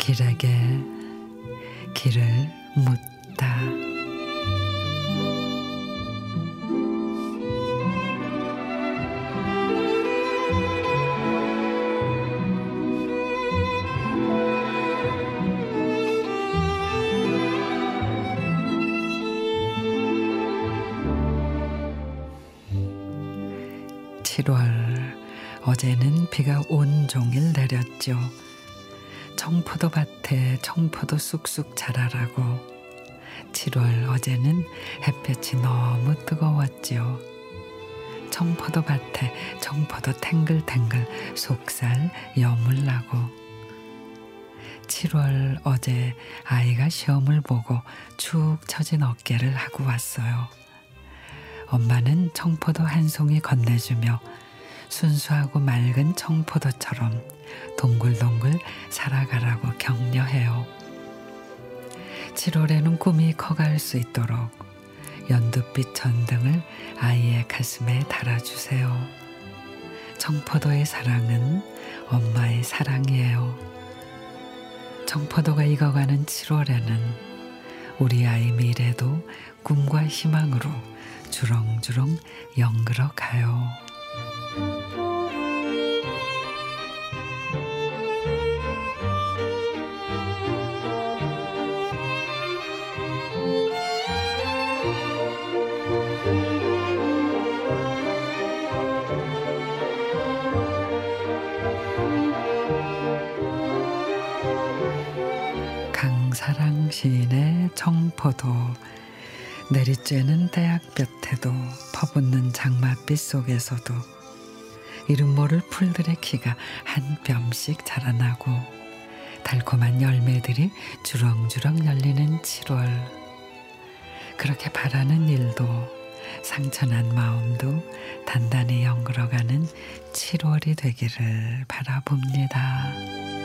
길에게 길을 묻다. 7월 어제는 비가 온종일 내렸죠. 청포도 밭에 청포도 쑥쑥 자라라고 7월 어제는 햇볕이 너무 뜨거웠지요. 청포도 밭에 청포도 탱글탱글 속살 여물나고 7월 어제 아이가 시험을 보고 축 처진 어깨를 하고 왔어요. 엄마는 청포도 한 송이 건네주며 순수하고 맑은 청포도처럼 동글동글 살아가라고 격려해요. 7월에는 꿈이 커갈 수 있도록 연두빛 전등을 아이의 가슴에 달아주세요. 청포도의 사랑은 엄마의 사랑이에요. 청포도가 익어가는 7월에는 우리 아이 미래도 꿈과 희망으로 주렁주렁 연그러 가요. 강사랑 시인의 청포도 내리쬐는 대학볕에도 퍼붓는 장맛빛 속에서도 이름 모를 풀들의 키가 한 뼘씩 자라나고 달콤한 열매들이 주렁주렁 열리는 7월 그렇게 바라는 일도 상처난 마음도 단단히 연그러가는 7월이 되기를 바라봅니다.